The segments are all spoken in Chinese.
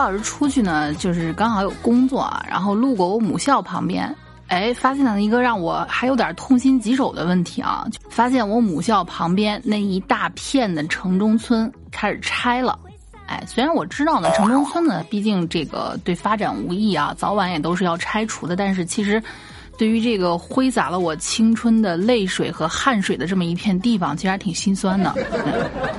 老师出去呢，就是刚好有工作啊，然后路过我母校旁边，哎，发现了一个让我还有点痛心疾首的问题啊，发现我母校旁边那一大片的城中村开始拆了。哎，虽然我知道呢，城中村呢，毕竟这个对发展无益啊，早晚也都是要拆除的，但是其实。对于这个挥洒了我青春的泪水和汗水的这么一片地方，其实还挺心酸的。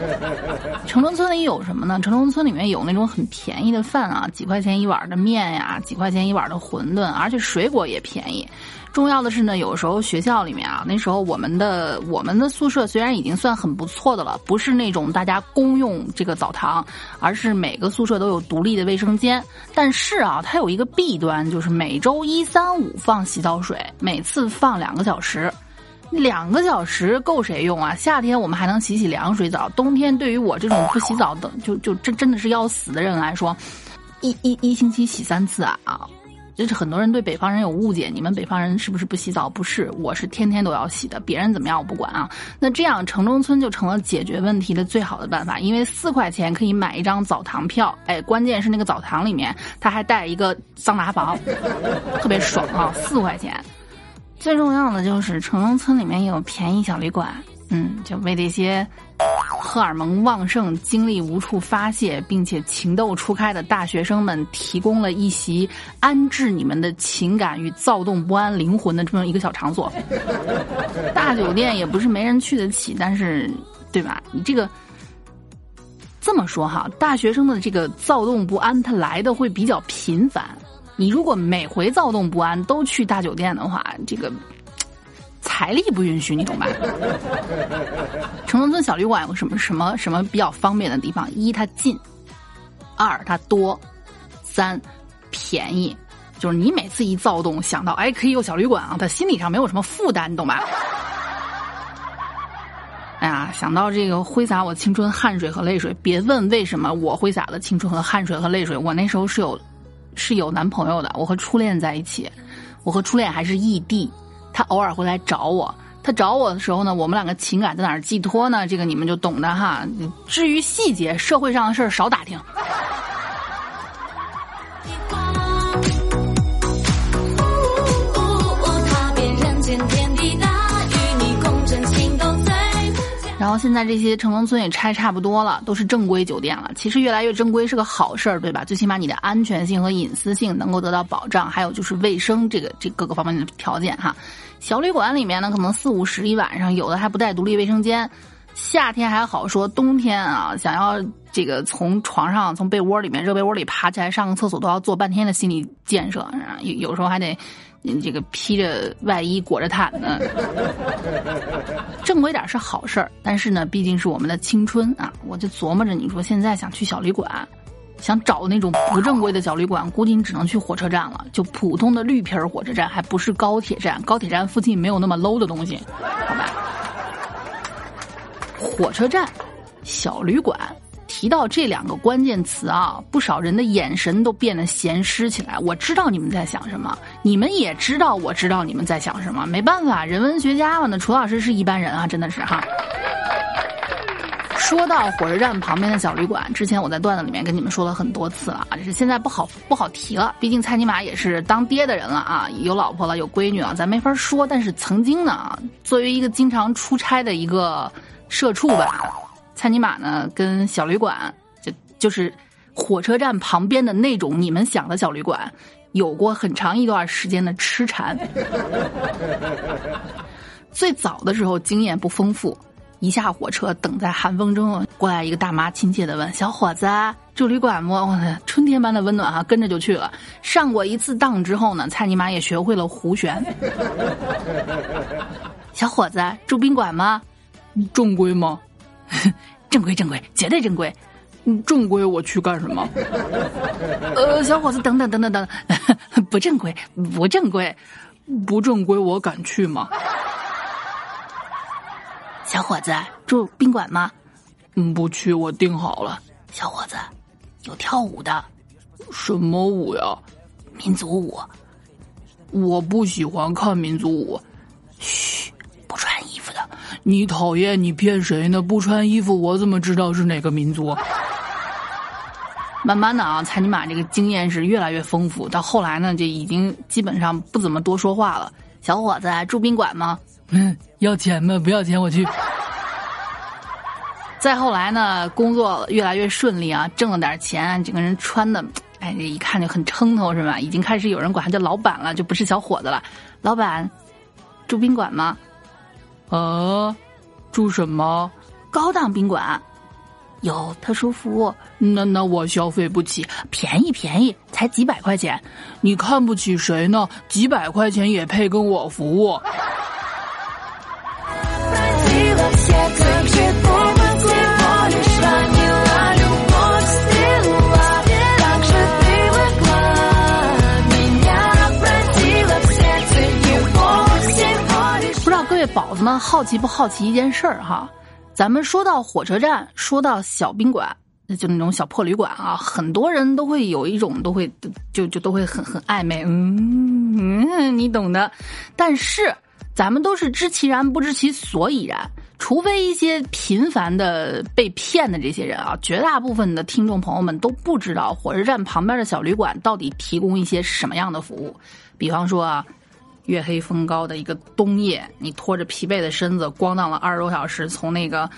城中村里有什么呢？城中村里面有那种很便宜的饭啊，几块钱一碗的面呀，几块钱一碗的馄饨，而且水果也便宜。重要的是呢，有时候学校里面啊，那时候我们的我们的宿舍虽然已经算很不错的了，不是那种大家公用这个澡堂，而是每个宿舍都有独立的卫生间。但是啊，它有一个弊端，就是每周一、三、五放洗澡水，水每次放两个小时，两个小时够谁用啊？夏天我们还能洗洗凉水澡，冬天对于我这种不洗澡的，就就真真的是要死的人来说，一一一星期洗三次啊啊！就是很多人对北方人有误解，你们北方人是不是不洗澡？不是，我是天天都要洗的。别人怎么样我不管啊。那这样城中村就成了解决问题的最好的办法，因为四块钱可以买一张澡堂票。哎，关键是那个澡堂里面它还带一个桑拿房，特别爽啊！四块钱。最重要的就是城中村里面有便宜小旅馆，嗯，就为这些。荷尔蒙旺盛、精力无处发泄，并且情窦初开的大学生们提供了一席安置你们的情感与躁动不安灵魂的这么一个小场所。大酒店也不是没人去得起，但是，对吧？你这个这么说哈，大学生的这个躁动不安，它来的会比较频繁。你如果每回躁动不安都去大酒店的话，这个。财力不允许，你懂吧？城中村小旅馆有什么什么什么比较方便的地方？一，它近；二，它多；三，便宜。就是你每次一躁动，想到哎，可以有小旅馆啊，他心理上没有什么负担，你懂吧？哎呀，想到这个挥洒我青春汗水和泪水，别问为什么我挥洒的青春和汗水和泪水。我那时候是有是有男朋友的，我和初恋在一起，我和初恋还是异地。他偶尔会来找我，他找我的时候呢，我们两个情感在哪儿寄托呢？这个你们就懂的哈。至于细节，社会上的事儿少打听。然后现在这些城中村也拆差不多了，都是正规酒店了。其实越来越正规是个好事儿，对吧？最起码你的安全性和隐私性能够得到保障，还有就是卫生这个这各个方面的条件哈。小旅馆里面呢，可能四五十一晚上，有的还不带独立卫生间。夏天还好说，冬天啊，想要这个从床上从被窝里面热被窝里爬起来上个厕所，都要做半天的心理建设，有有时候还得。你这个披着外衣裹着毯子，正规点是好事儿，但是呢，毕竟是我们的青春啊！我就琢磨着，你说现在想去小旅馆，想找那种不正规的小旅馆，估计你只能去火车站了，就普通的绿皮儿火车站，还不是高铁站，高铁站附近没有那么 low 的东西，好吧？火车站，小旅馆。提到这两个关键词啊，不少人的眼神都变得咸湿起来。我知道你们在想什么，你们也知道我知道你们在想什么。没办法，人文学家嘛，那楚老师是一般人啊，真的是哈。说到火车站旁边的小旅馆，之前我在段子里面跟你们说了很多次了啊，就是现在不好不好提了。毕竟蔡尼玛也是当爹的人了啊，有老婆了，有闺女了，咱没法说。但是曾经呢，作为一个经常出差的一个社畜吧。蔡尼玛呢，跟小旅馆就就是火车站旁边的那种你们想的小旅馆，有过很长一段时间的痴缠。最早的时候经验不丰富，一下火车等在寒风中，过来一个大妈亲切的问：“小伙子，住旅馆不？”春天般的温暖哈，跟着就去了。上过一次当之后呢，蔡尼玛也学会了胡旋。小伙子，住宾馆吗？正规吗？正规正规，绝对正规。正规我去干什么？呃，小伙子，等等等等等，不正规，不正规，不正规，我敢去吗？小伙子，住宾馆吗？嗯，不去，我订好了。小伙子，有跳舞的。什么舞呀？民族舞。我不喜欢看民族舞。嘘。你讨厌你骗谁呢？不穿衣服，我怎么知道是哪个民族？慢慢的啊，蔡尼玛这个经验是越来越丰富，到后来呢，就已经基本上不怎么多说话了。小伙子住宾馆吗？嗯，要钱吗？不要钱，我去。再后来呢，工作越来越顺利啊，挣了点钱，整个人穿的，哎，这一看就很撑头是吧？已经开始有人管他叫老板了，就不是小伙子了。老板，住宾馆吗？啊，住什么？高档宾馆。有特殊服务，那那我消费不起，便宜便宜，才几百块钱，你看不起谁呢？几百块钱也配跟我服务？各位宝子们好奇不好奇一件事儿哈？咱们说到火车站，说到小宾馆，就那种小破旅馆啊，很多人都会有一种都会就就都会很很暧昧，嗯嗯，你懂的。但是咱们都是知其然不知其所以然，除非一些频繁的被骗的这些人啊，绝大部分的听众朋友们都不知道火车站旁边的小旅馆到底提供一些什么样的服务，比方说啊。月黑风高的一个冬夜，你拖着疲惫的身子，咣当了二十多小时，从那个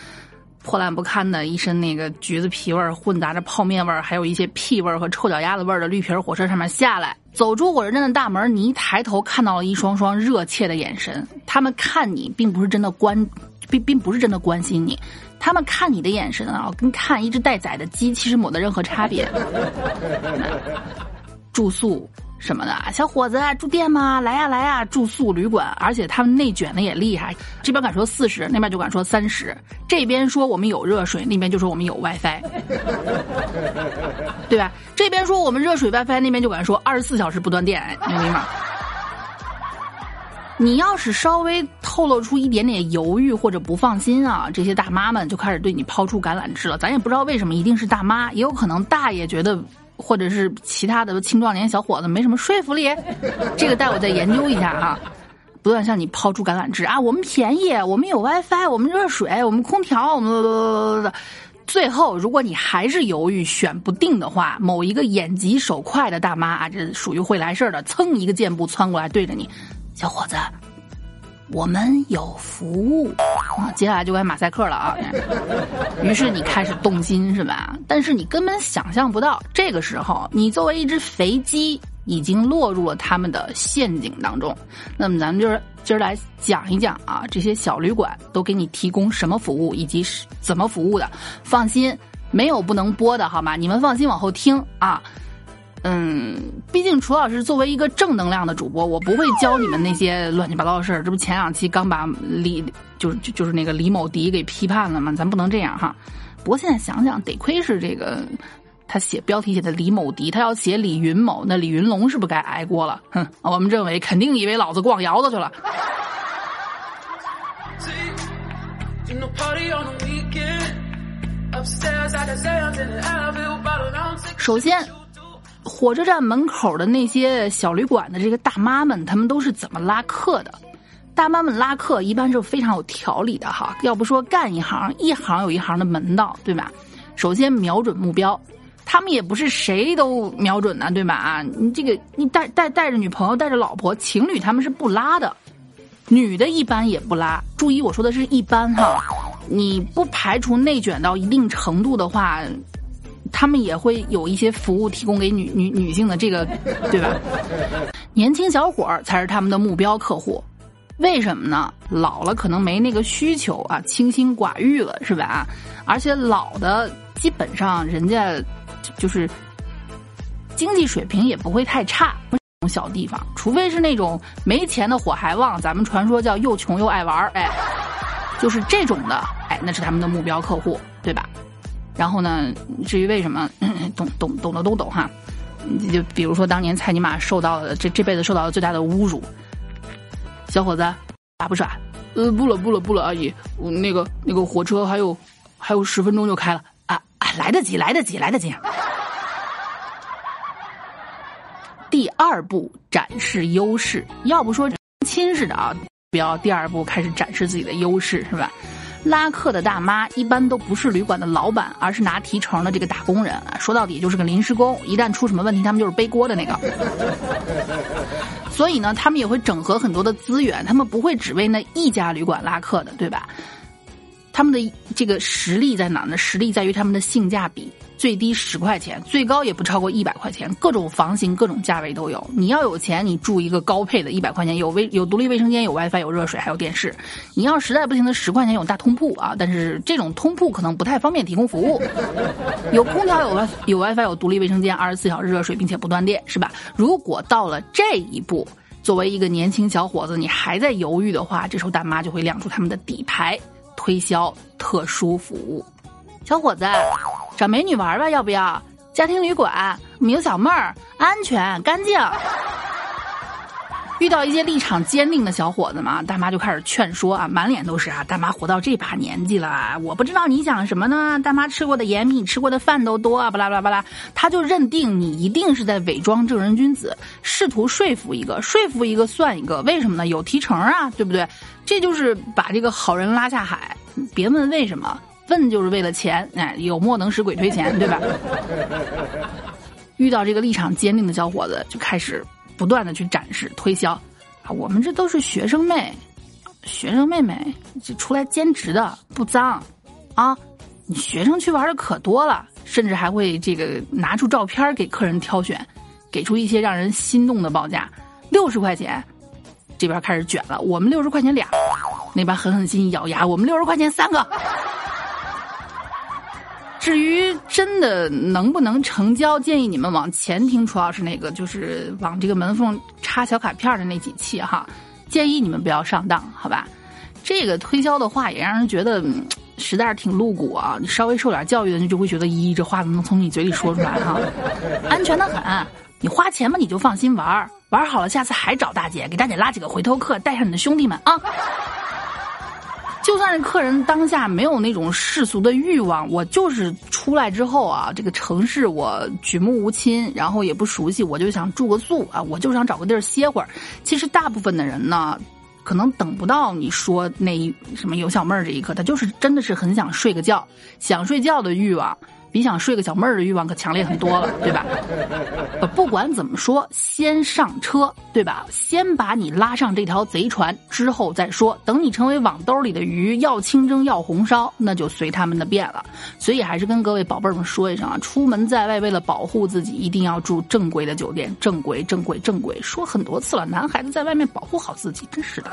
破烂不堪的一身那个橘子皮味儿混杂着泡面味儿，还有一些屁味儿和臭脚丫子味儿的绿皮火车上面下来，走出火车站的大门，你一抬头看到了一双双热切的眼神，他们看你并不是真的关，并并不是真的关心你，他们看你的眼神啊，跟看一只待宰的鸡其实没得任何差别。住宿。什么的，小伙子啊住店吗？来呀来呀，住宿旅馆，而且他们内卷的也厉害，这边敢说四十，那边就敢说三十，这边说我们有热水，那边就说我们有 WiFi，对吧？这边说我们热水 WiFi，那边就敢说二十四小时不断电，牛逼吗？你要是稍微透露出一点点犹豫或者不放心啊，这些大妈们就开始对你抛出橄榄枝了。咱也不知道为什么一定是大妈，也有可能大爷觉得。或者是其他的青壮年小伙子没什么说服力，这个待我再研究一下哈。不断向你抛出橄榄枝啊，我们便宜，我们有 WiFi，我们热水，我们空调，我们最后如果你还是犹豫选不定的话，某一个眼疾手快的大妈啊，这属于会来事儿的，噌一个箭步窜过来对着你，小伙子。我们有服务啊，接下来就该马赛克了啊。于是你开始动心是吧？但是你根本想象不到，这个时候你作为一只肥鸡，已经落入了他们的陷阱当中。那么咱们就是今儿来讲一讲啊，这些小旅馆都给你提供什么服务，以及是怎么服务的。放心，没有不能播的好吗？你们放心往后听啊。嗯，毕竟楚老师作为一个正能量的主播，我不会教你们那些乱七八糟的事儿。这不前两期刚把李就是就就是那个李某迪给批判了吗？咱不能这样哈。不过现在想想，得亏是这个他写标题写的李某迪，他要写李云某，那李云龙是不是该挨锅了？哼，我们政委肯定以为老子逛窑子去了。首先。火车站门口的那些小旅馆的这个大妈们，他们都是怎么拉客的？大妈们拉客一般是非常有条理的哈，要不说干一行，一行有一行的门道，对吧？首先瞄准目标，他们也不是谁都瞄准的，对吧？啊，你这个你带带带着女朋友，带着老婆，情侣他们是不拉的，女的一般也不拉。注意我说的是一般哈，你不排除内卷到一定程度的话。他们也会有一些服务提供给女女女性的这个，对吧？年轻小伙儿才是他们的目标客户，为什么呢？老了可能没那个需求啊，清心寡欲了，是吧？而且老的基本上人家就是经济水平也不会太差，小地方，除非是那种没钱的火还旺，咱们传说叫又穷又爱玩儿哎，就是这种的，哎，那是他们的目标客户，对吧？然后呢？至于为什么，懂懂懂的都懂哈。就比如说当年蔡尼玛受到的这这辈子受到的最大的侮辱，小伙子耍不耍？呃，不了不了不了，阿姨，那个那个火车还有还有十分钟就开了啊啊，来得及来得及来得及。第二步展示优势，要不说亲似的啊，不要第二步开始展示自己的优势是吧？拉客的大妈一般都不是旅馆的老板，而是拿提成的这个打工人。说到底就是个临时工，一旦出什么问题，他们就是背锅的那个。所以呢，他们也会整合很多的资源，他们不会只为那一家旅馆拉客的，对吧？他们的这个实力在哪呢？实力在于他们的性价比，最低十块钱，最高也不超过一百块钱，各种房型、各种价位都有。你要有钱，你住一个高配的，一百块钱有卫有独立卫生间、有 WiFi、有热水，还有电视。你要实在不行的，十块钱有大通铺啊，但是这种通铺可能不太方便提供服务。有空调、有 Wi 有 WiFi、有独立卫生间、二十四小时热水，并且不断电，是吧？如果到了这一步，作为一个年轻小伙子，你还在犹豫的话，这时候大妈就会亮出他们的底牌。推销特殊服务，小伙子，找美女玩吧，要不要？家庭旅馆，名小妹儿，安全干净。遇到一些立场坚定的小伙子嘛，大妈就开始劝说啊，满脸都是啊。大妈活到这把年纪了，我不知道你想什么呢？大妈吃过的盐比你吃过的饭都多啊，巴拉巴拉巴拉。他就认定你一定是在伪装正人君子，试图说服一个，说服一个算一个。为什么呢？有提成啊，对不对？这就是把这个好人拉下海。别问为什么，问就是为了钱。哎，有莫能使鬼推钱，对吧？遇到这个立场坚定的小伙子，就开始。不断的去展示推销，啊，我们这都是学生妹，学生妹妹就出来兼职的，不脏，啊，你学生去玩的可多了，甚至还会这个拿出照片给客人挑选，给出一些让人心动的报价，六十块钱，这边开始卷了，我们六十块钱俩，那边狠狠心咬牙，我们六十块钱三个。至于真的能不能成交，建议你们往前听楚老师那个，就是往这个门缝插小卡片的那几期哈，建议你们不要上当，好吧？这个推销的话也让人觉得实在是挺露骨啊！你稍微受点教育的人就会觉得，咦，这话怎么能从你嘴里说出来哈？安全的很，你花钱嘛，你就放心玩玩好了，下次还找大姐，给大姐拉几个回头客，带上你的兄弟们啊！就算是客人当下没有那种世俗的欲望，我就是出来之后啊，这个城市我举目无亲，然后也不熟悉，我就想住个宿啊，我就想找个地儿歇会儿。其实大部分的人呢，可能等不到你说那什么有小妹儿这一刻，他就是真的是很想睡个觉，想睡觉的欲望。比想睡个小妹儿的欲望可强烈很多了，对吧？不管怎么说，先上车，对吧？先把你拉上这条贼船，之后再说。等你成为网兜里的鱼，要清蒸要红烧，那就随他们的便了。所以还是跟各位宝贝儿们说一声啊，出门在外，为了保护自己，一定要住正规的酒店。正规，正规，正规，说很多次了，男孩子在外面保护好自己，真是的。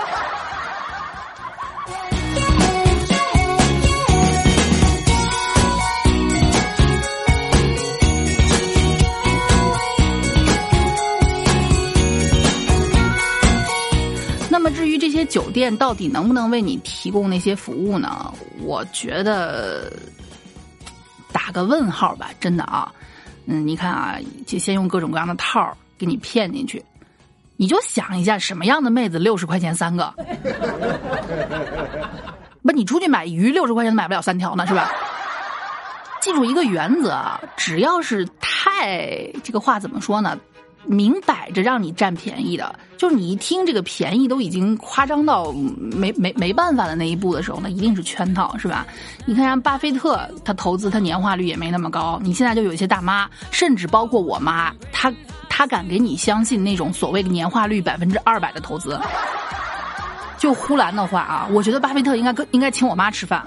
这些酒店到底能不能为你提供那些服务呢？我觉得打个问号吧，真的啊，嗯，你看啊，就先用各种各样的套儿给你骗进去，你就想一下什么样的妹子六十块钱三个？不，你出去买鱼六十块钱买不了三条呢，是吧？记住一个原则啊，只要是太这个话怎么说呢？明摆着让你占便宜的，就是你一听这个便宜都已经夸张到没没没办法的那一步的时候，那一定是圈套，是吧？你看，像巴菲特，他投资他年化率也没那么高。你现在就有一些大妈，甚至包括我妈，她她敢给你相信那种所谓的年化率百分之二百的投资，就呼兰的话啊，我觉得巴菲特应该应该请我妈吃饭。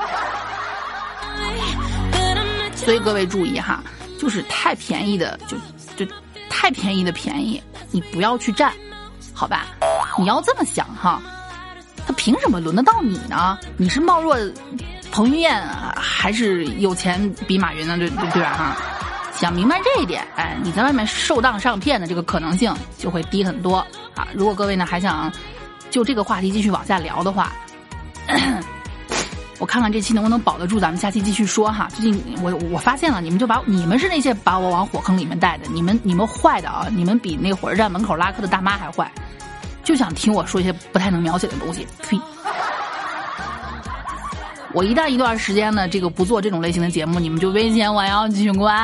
所以各位注意哈，就是太便宜的就。太便宜的便宜，你不要去占，好吧？你要这么想哈，他凭什么轮得到你呢？你是貌若彭于晏还是有钱比马云呢？对对对吧？哈，想明白这一点，哎，你在外面受当上骗的这个可能性就会低很多啊！如果各位呢还想就这个话题继续往下聊的话。我看看这期能不能保得住，咱们下期继续说哈。最近我我发现了，你们就把你们是那些把我往火坑里面带的，你们你们坏的啊，你们比那火车站门口拉客的大妈还坏，就想听我说一些不太能描写的东西。呸！我一旦一段时间呢，这个不做这种类型的节目，你们就危险我要取关。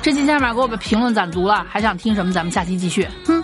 这期下面给我把评论攒足了，还想听什么？咱们下期继续。哼。